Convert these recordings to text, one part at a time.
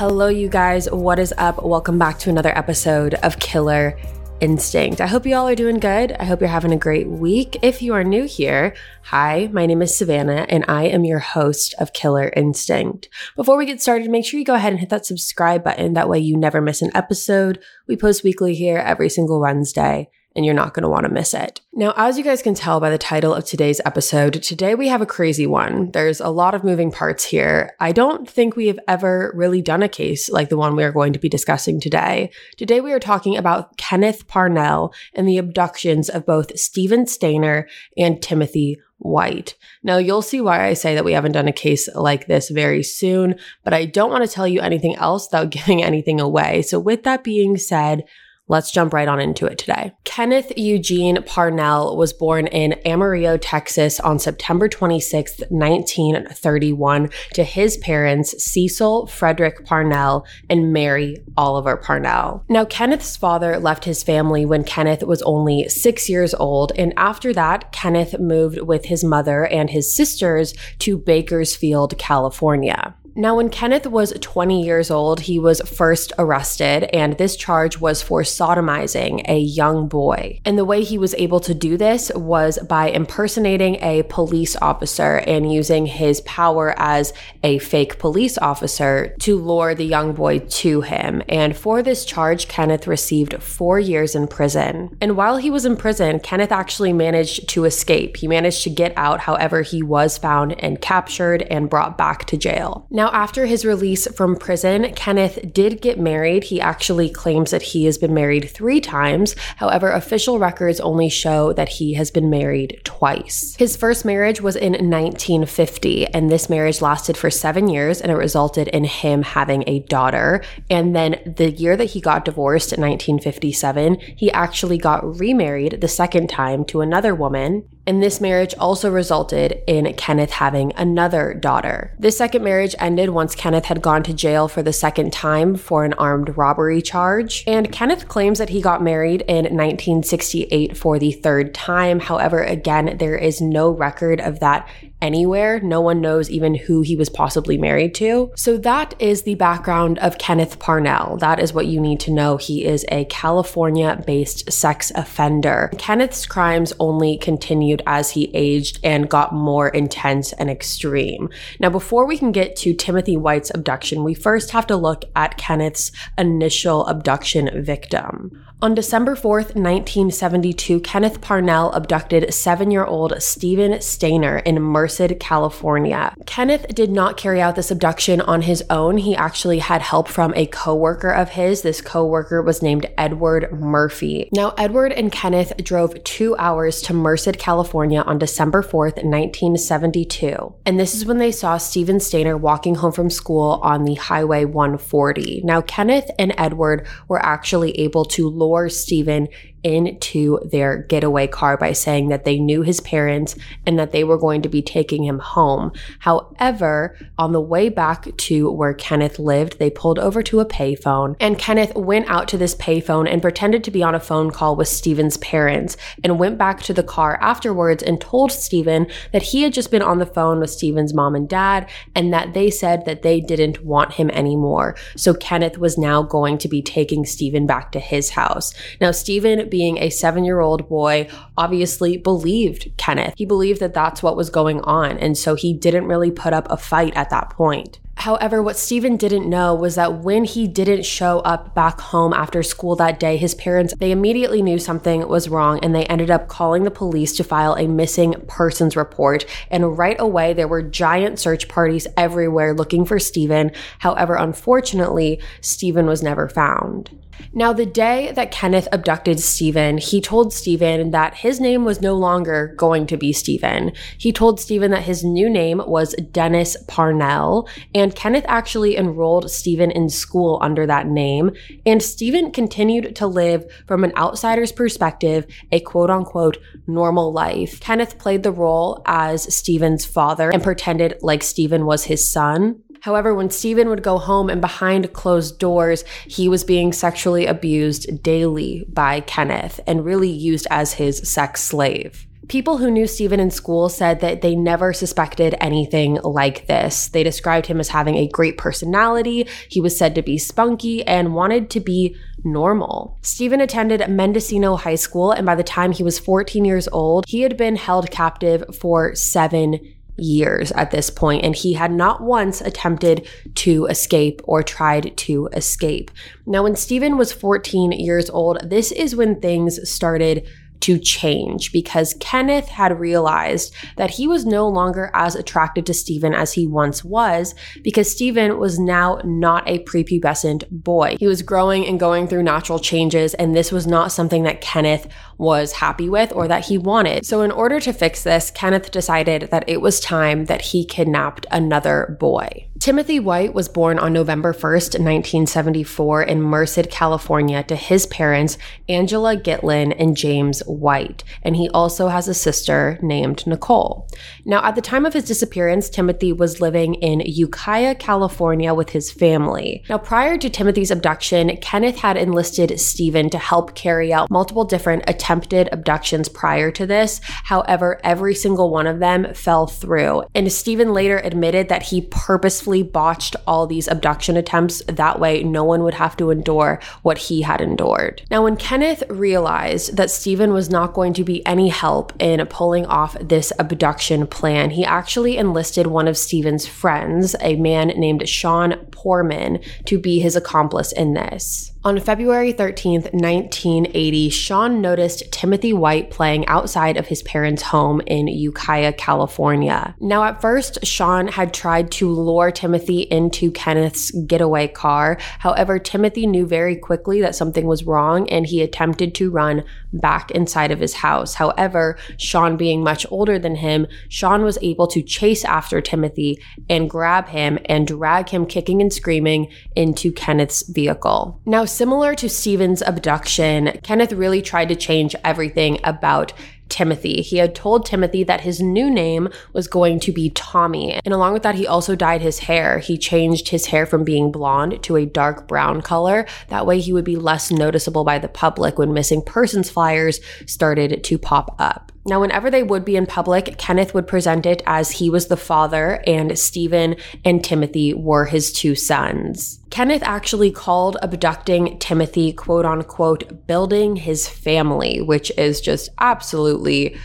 Hello, you guys. What is up? Welcome back to another episode of Killer Instinct. I hope you all are doing good. I hope you're having a great week. If you are new here, hi, my name is Savannah and I am your host of Killer Instinct. Before we get started, make sure you go ahead and hit that subscribe button. That way you never miss an episode. We post weekly here every single Wednesday and you're not going to want to miss it. Now, as you guys can tell by the title of today's episode, today we have a crazy one. There's a lot of moving parts here. I don't think we have ever really done a case like the one we are going to be discussing today. Today we are talking about Kenneth Parnell and the abductions of both Steven Stayner and Timothy White. Now, you'll see why I say that we haven't done a case like this very soon, but I don't want to tell you anything else without giving anything away. So, with that being said, Let's jump right on into it today. Kenneth Eugene Parnell was born in Amarillo, Texas on September 26, 1931, to his parents, Cecil Frederick Parnell and Mary Oliver Parnell. Now, Kenneth's father left his family when Kenneth was only six years old, and after that, Kenneth moved with his mother and his sisters to Bakersfield, California. Now, when Kenneth was 20 years old, he was first arrested, and this charge was for sodomizing a young boy. And the way he was able to do this was by impersonating a police officer and using his power as a fake police officer to lure the young boy to him. And for this charge, Kenneth received four years in prison. And while he was in prison, Kenneth actually managed to escape. He managed to get out, however, he was found and captured and brought back to jail. Now, after his release from prison, Kenneth did get married. He actually claims that he has been married three times. However, official records only show that he has been married twice. His first marriage was in 1950, and this marriage lasted for seven years and it resulted in him having a daughter. And then the year that he got divorced in 1957, he actually got remarried the second time to another woman and this marriage also resulted in Kenneth having another daughter. This second marriage ended once Kenneth had gone to jail for the second time for an armed robbery charge. And Kenneth claims that he got married in 1968 for the third time. However, again, there is no record of that anywhere. No one knows even who he was possibly married to. So that is the background of Kenneth Parnell. That is what you need to know. He is a California based sex offender. Kenneth's crimes only continued as he aged and got more intense and extreme. Now, before we can get to Timothy White's abduction, we first have to look at Kenneth's initial abduction victim. On December 4th, 1972, Kenneth Parnell abducted seven year old Steven Stayner in Merced, California. Kenneth did not carry out this abduction on his own. He actually had help from a coworker of his. This coworker was named Edward Murphy. Now, Edward and Kenneth drove two hours to Merced, California on December 4th, 1972. And this is when they saw Steven Stayner walking home from school on the Highway 140. Now, Kenneth and Edward were actually able to lure lure Steven into their getaway car by saying that they knew his parents and that they were going to be taking him home. However, on the way back to where Kenneth lived, they pulled over to a payphone and Kenneth went out to this payphone and pretended to be on a phone call with Steven's parents and went back to the car afterwards and told Steven that he had just been on the phone with Steven's mom and dad and that they said that they didn't want him anymore. So Kenneth was now going to be taking Steven back to his house. Now, Steven being a seven year old boy, obviously believed Kenneth. He believed that that's what was going on. And so he didn't really put up a fight at that point. However, what Stephen didn't know was that when he didn't show up back home after school that day, his parents, they immediately knew something was wrong and they ended up calling the police to file a missing persons report. And right away, there were giant search parties everywhere looking for Stephen. However, unfortunately, Stephen was never found. Now, the day that Kenneth abducted Steven, he told Steven that his name was no longer going to be Steven. He told Steven that his new name was Dennis Parnell, and Kenneth actually enrolled Steven in school under that name. And Steven continued to live from an outsider's perspective, a quote unquote normal life. Kenneth played the role as Steven's father and pretended like Steven was his son. However, when Stephen would go home and behind closed doors, he was being sexually abused daily by Kenneth and really used as his sex slave. People who knew Stephen in school said that they never suspected anything like this. They described him as having a great personality. He was said to be spunky and wanted to be normal. Stephen attended Mendocino High School, and by the time he was 14 years old, he had been held captive for seven years at this point, and he had not once attempted to escape or tried to escape. Now, when Stephen was 14 years old, this is when things started to change because Kenneth had realized that he was no longer as attracted to Steven as he once was because Steven was now not a prepubescent boy. He was growing and going through natural changes, and this was not something that Kenneth was happy with or that he wanted. So, in order to fix this, Kenneth decided that it was time that he kidnapped another boy. Timothy White was born on November 1st, 1974, in Merced, California, to his parents, Angela Gitlin and James White, and he also has a sister named Nicole. Now, at the time of his disappearance, Timothy was living in Ukiah, California with his family. Now, prior to Timothy's abduction, Kenneth had enlisted Stephen to help carry out multiple different attempted abductions prior to this. However, every single one of them fell through, and Steven later admitted that he purposefully botched all these abduction attempts. That way, no one would have to endure what he had endured. Now, when Kenneth realized that Stephen was not going to be any help in pulling off this abduction plan, he actually enlisted one of Stephen's friends, a man named Sean Poorman, to be his accomplice in this. On February 13th, 1980, Sean noticed Timothy White playing outside of his parents' home in Ukiah, California. Now, at first, Sean had tried to lure Timothy into Kenneth's getaway car. However, Timothy knew very quickly that something was wrong and he attempted to run back inside of his house. However, Sean being much older than him, Sean was able to chase after Timothy and grab him and drag him kicking and screaming into Kenneth's vehicle. Now, similar to Steven's abduction, Kenneth really tried to change everything about Timothy. He had told Timothy that his new name was going to be Tommy. And along with that, he also dyed his hair. He changed his hair from being blonde to a dark brown color. That way, he would be less noticeable by the public when missing persons flyers started to pop up. Now, whenever they would be in public, Kenneth would present it as he was the father and Stephen and Timothy were his two sons. Kenneth actually called abducting Timothy, quote unquote, building his family, which is just absolutely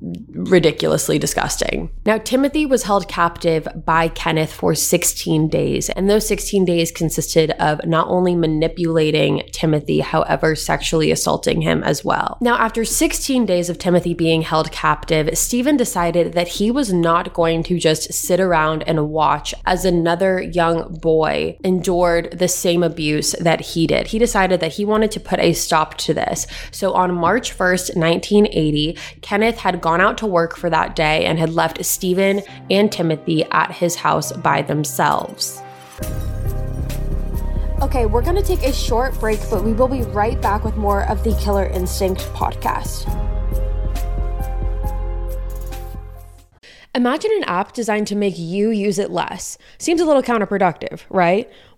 ridiculously disgusting. Now, Timothy was held captive by Kenneth for 16 days, and those 16 days consisted of not only manipulating Timothy, however, sexually assaulting him as well. Now, after 16 days of Timothy being held captive, Stephen decided that he was not going to just sit around and watch as another young boy endured the same abuse that he did. He decided that he wanted to put a stop to this. So on March 1st, 1980, Kenneth had gone gone out to work for that day and had left Stephen and Timothy at his house by themselves. Okay, we're going to take a short break, but we will be right back with more of the Killer Instinct podcast. Imagine an app designed to make you use it less. Seems a little counterproductive, right?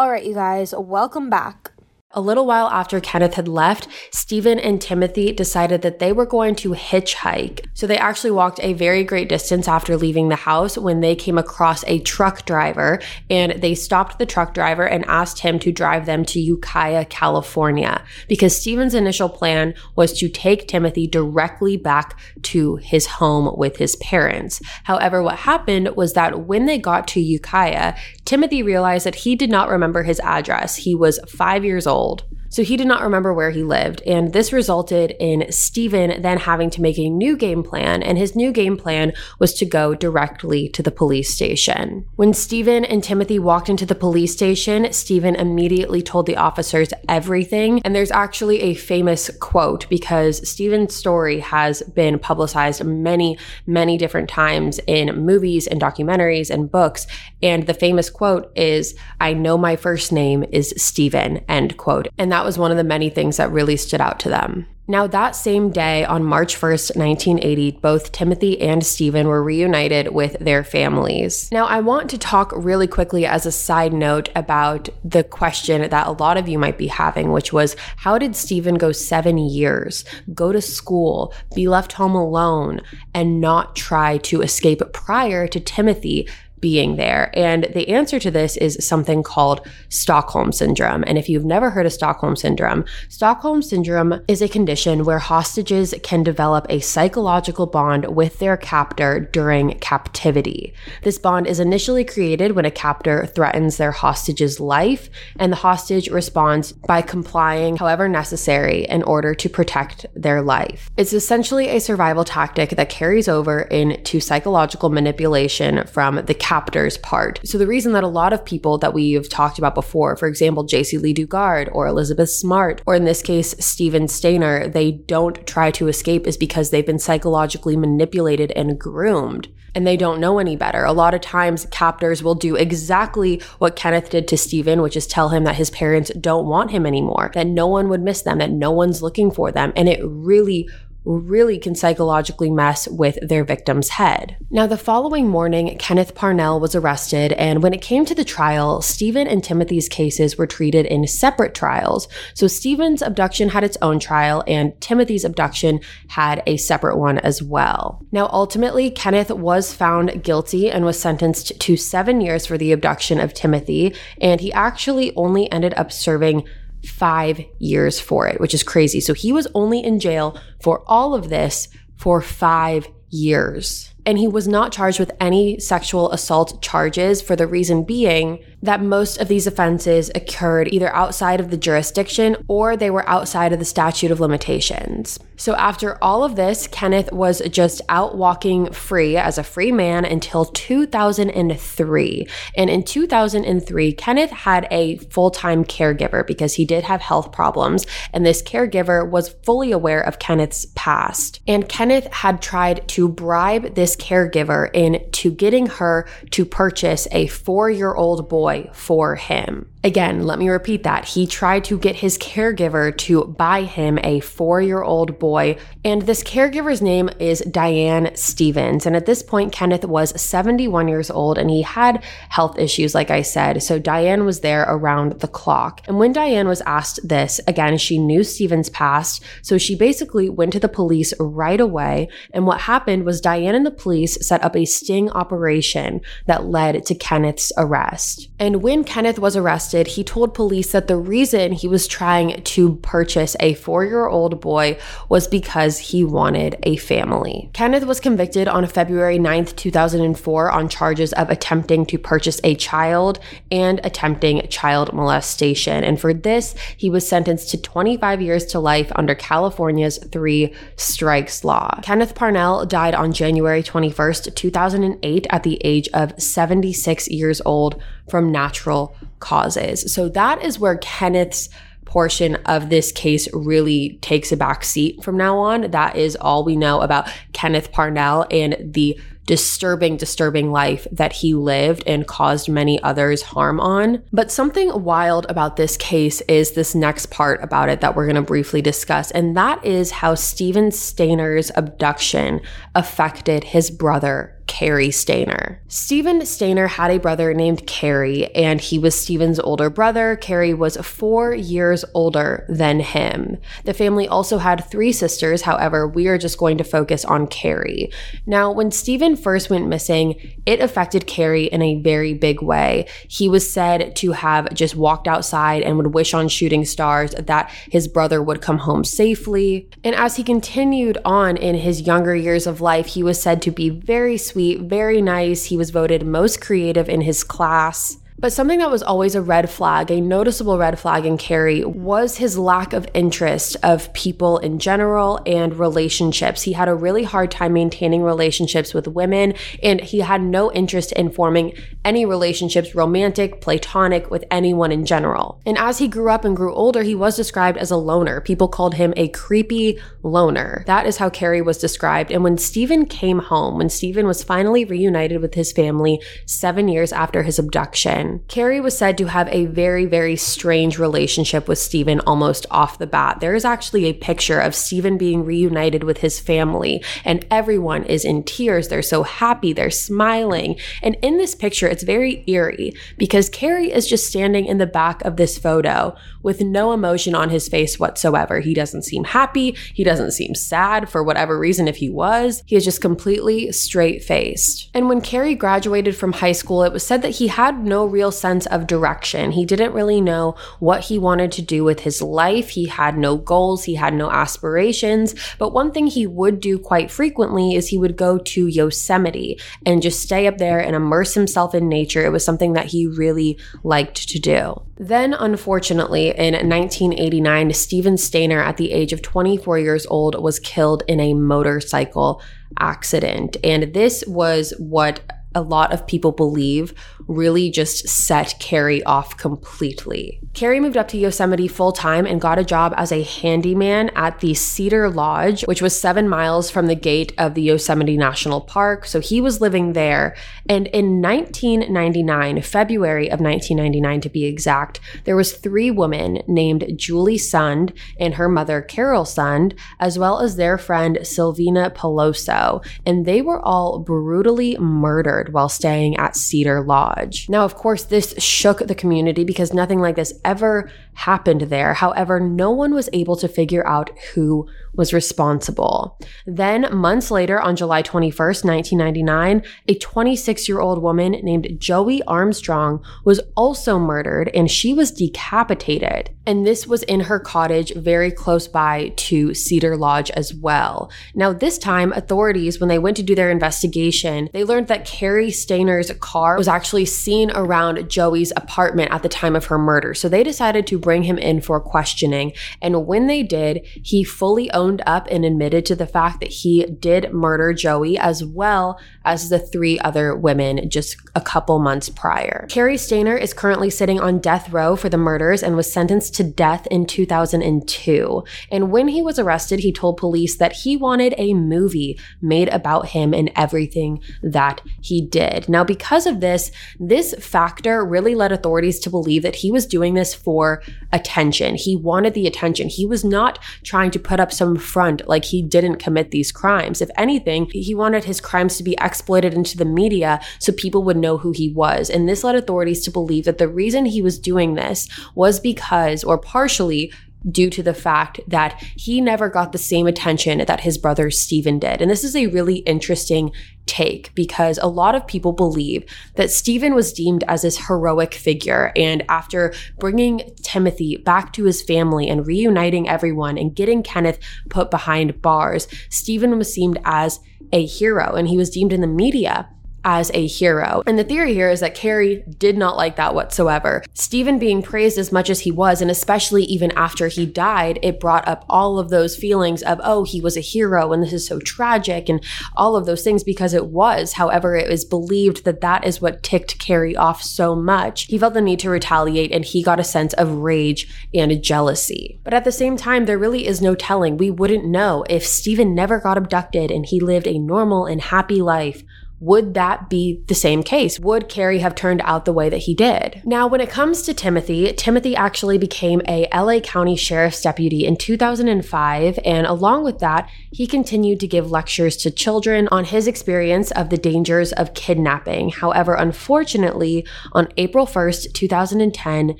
All right, you guys, welcome back. A little while after Kenneth had left, Stephen and Timothy decided that they were going to hitchhike. So they actually walked a very great distance after leaving the house when they came across a truck driver and they stopped the truck driver and asked him to drive them to Ukiah, California, because Stephen's initial plan was to take Timothy directly back to his home with his parents. However, what happened was that when they got to Ukiah, Timothy realized that he did not remember his address. He was five years old. So he did not remember where he lived, and this resulted in Stephen then having to make a new game plan, and his new game plan was to go directly to the police station. When Stephen and Timothy walked into the police station, Stephen immediately told the officers everything, and there's actually a famous quote because Stephen's story has been publicized many, many different times in movies and documentaries and books, and the famous quote is, I know my first name is Stephen, end quote. And that that was one of the many things that really stood out to them. Now, that same day on March 1st, 1980, both Timothy and Stephen were reunited with their families. Now, I want to talk really quickly as a side note about the question that a lot of you might be having, which was how did Stephen go seven years, go to school, be left home alone, and not try to escape prior to Timothy being there? And the answer to this is something called Stockholm Syndrome. And if you've never heard of Stockholm Syndrome, Stockholm Syndrome is a condition where hostages can develop a psychological bond with their captor during captivity. This bond is initially created when a captor threatens their hostage's life, and the hostage responds by complying however necessary in order to protect their life. It's essentially a survival tactic that carries over into psychological manipulation from the captor's part. So the reason that a lot of people that we've talked about before, for example, Jaycee Lee Dugard or Elizabeth Smart, or in this case, Steven Stayner, they don't try to escape is because they've been psychologically manipulated and groomed and they don't know any better. A lot of times, captors will do exactly what Kenneth did to Stephen, which is tell him that his parents don't want him anymore, that no one would miss them, that no one's looking for them. And it really really can psychologically mess with their victim's head. Now, the following morning, Kenneth Parnell was arrested, and when it came to the trial, Stephen and Timothy's cases were treated in separate trials. So, Stephen's abduction had its own trial, and Timothy's abduction had a separate one as well. Now, ultimately, Kenneth was found guilty and was sentenced to seven years for the abduction of Timothy, and he actually only ended up serving five years for it, which is crazy. So he was only in jail for all of this for five years. And he was not charged with any sexual assault charges for the reason being that most of these offenses occurred either outside of the jurisdiction or they were outside of the statute of limitations. So after all of this, Kenneth was just out walking free as a free man until 2003. And in 2003, Kenneth had a full time caregiver because he did have health problems. And this caregiver was fully aware of Kenneth's past. And Kenneth had tried to bribe this caregiver into getting her to purchase a four year old boy boy for him. Again, let me repeat that. He tried to get his caregiver to buy him a four year old boy, and this caregiver's name is Diane Stevens. And at this point, Kenneth was 71 years old and he had health issues, like I said. So Diane was there around the clock. And when Diane was asked this, again, she knew Stevens past. So she basically went to the police right away. And what happened was Diane and the police set up a sting operation that led to Kenneth's arrest. And when Kenneth was arrested, he told police that the reason he was trying to purchase a four year old boy was because he wanted a family. Kenneth was convicted on February 9th, 2004, on charges of attempting to purchase a child and attempting child molestation. And for this, he was sentenced to 25 years to life under California's three strikes law. Kenneth Parnell died on January 21st, 2008, at the age of 76 years old from natural causes. So that is where Kenneth's portion of this case really takes a back seat from now on. That is all we know about Kenneth Parnell and the disturbing, disturbing life that he lived and caused many others harm on. But something wild about this case is this next part about it that we're going to briefly discuss, and that is how Steven Stayner's abduction affected his brother Cary Stayner. Stephen Stayner had a brother named Cary, and he was Stephen's older brother. Cary was four years older than him. The family also had three sisters, however, we are just going to focus on Cary. Now, when Stephen first went missing, it affected Cary in a very big way. He was said to have just walked outside and would wish on shooting stars that his brother would come home safely. And as he continued on in his younger years of life, he was said to be very sweet, very nice. He was voted most creative in his class. But something that was always a red flag, a noticeable red flag in Cary, was his lack of interest of people in general and relationships. He had a really hard time maintaining relationships with women, and he had no interest in forming any relationships, romantic, platonic, with anyone in general. And as he grew up and grew older, he was described as a loner. People called him a creepy loner. That is how Cary was described. And when Stephen came home, when Stephen was finally reunited with his family seven years after his abduction, Cary was said to have a very, very strange relationship with Stephen almost off the bat. There is actually a picture of Stephen being reunited with his family, and everyone is in tears. They're so happy, they're smiling. And in this picture, it's very eerie because Cary is just standing in the back of this photo with no emotion on his face whatsoever. He doesn't seem happy, he doesn't seem sad for whatever reason, if he was. He is just completely straight faced. And when Cary graduated from high school, it was said that he had no real real sense of direction. He didn't really know what he wanted to do with his life. He had no goals, he had no aspirations. But one thing he would do quite frequently is he would go to Yosemite and just stay up there and immerse himself in nature. It was something that he really liked to do. Then, unfortunately, in 1989, Steven Stayner, at the age of 24 years old, was killed in a motorcycle accident. And this was what a lot of people believe really just set Cary off completely. Cary moved up to Yosemite full time and got a job as a handyman at the Cedar Lodge, which was seven miles from the gate of the Yosemite National Park. So he was living there. And in 1999, February of 1999 to be exact, there was three women named Julie Sund and her mother Carol Sund, as well as their friend Silvina Peloso. And they were all brutally murdered while staying at Cedar Lodge. Now, of course, this shook the community because nothing like this ever happened there. However, no one was able to figure out who was responsible. Then, months later, on July 21st, 1999, a 26 year old woman named Joie Armstrong was also murdered and she was decapitated. And this was in her cottage very close by to Cedar Lodge as well. Now, this time, authorities, when they went to do their investigation, they learned that Cary Stayner's car was actually seen around Joie's apartment at the time of her murder. So they decided to bring him in for questioning. And when they did, he fully owned up and admitted to the fact that he did murder Joey as well as the three other women just a couple months prior. Cary Stayner is currently sitting on death row for the murders and was sentenced to death in 2002. And when he was arrested, he told police that he wanted a movie made about him and everything that he did. Now, because of this, this factor really led authorities to believe that he was doing this for attention. He wanted the attention. He was not trying to put up some front like he didn't commit these crimes. If anything, he wanted his crimes to be exploited into the media so people would know who he was. And this led authorities to believe that the reason he was doing this was because, or partially, due to the fact that he never got the same attention that his brother Steven did. And this is a really interesting take because a lot of people believe that Steven was deemed as this heroic figure. And after bringing Timothy back to his family and reuniting everyone and getting Kenneth put behind bars, Steven was deemed as a hero and he was deemed in the media as a hero. And the theory here is that Cary did not like that whatsoever. Stephen being praised as much as he was, and especially even after he died, it brought up all of those feelings of, oh, he was a hero and this is so tragic and all of those things because it was. However, it was believed that that is what ticked Cary off so much. He felt the need to retaliate and he got a sense of rage and jealousy. But at the same time, there really is no telling. We wouldn't know if Stephen never got abducted and he lived a normal and happy life would that be the same case? Would Cary have turned out the way that he did? Now, when it comes to Timothy, Timothy actually became a LA County Sheriff's deputy in 2005, and along with that, he continued to give lectures to children on his experience of the dangers of kidnapping. However, unfortunately, on April 1st, 2010,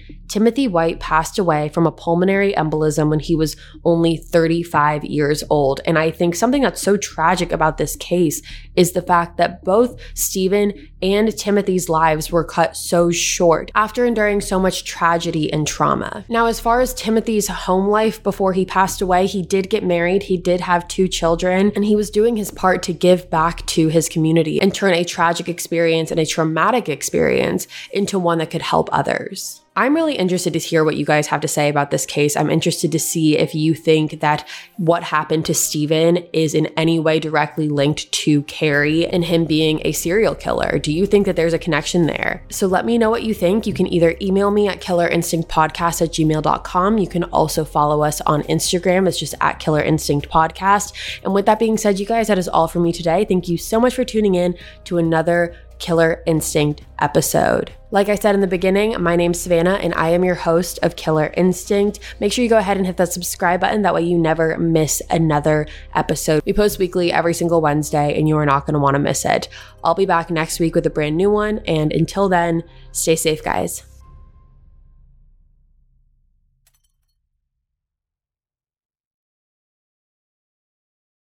Timothy White passed away from a pulmonary embolism when he was only 35 years old. And I think something that's so tragic about this case is the fact that both Stephen and Timothy's lives were cut so short after enduring so much tragedy and trauma. Now, as far as Timothy's home life before he passed away, he did get married, he did have two children, and he was doing his part to give back to his community and turn a tragic experience and a traumatic experience into one that could help others. I'm really interested to hear what you guys have to say about this case. I'm interested to see if you think that what happened to Stephen is in any way directly linked to Cary and him being a serial killer. Do you think that there's a connection there? So let me know what you think. You can either email me at killerinstinctpodcast at gmail.com. You can also follow us on Instagram. It's just at Killer Instinct Podcast. And with that being said, you guys, that is all for me today. Thank you so much for tuning in to another Killer Instinct episode. Like I said in the beginning, my name's Savannah and I am your host of Killer Instinct. Make sure you go ahead and hit that subscribe button. That way you never miss another episode. We post weekly every single Wednesday and you are not going to want to miss it. I'll be back next week with a brand new one. And until then, stay safe, guys.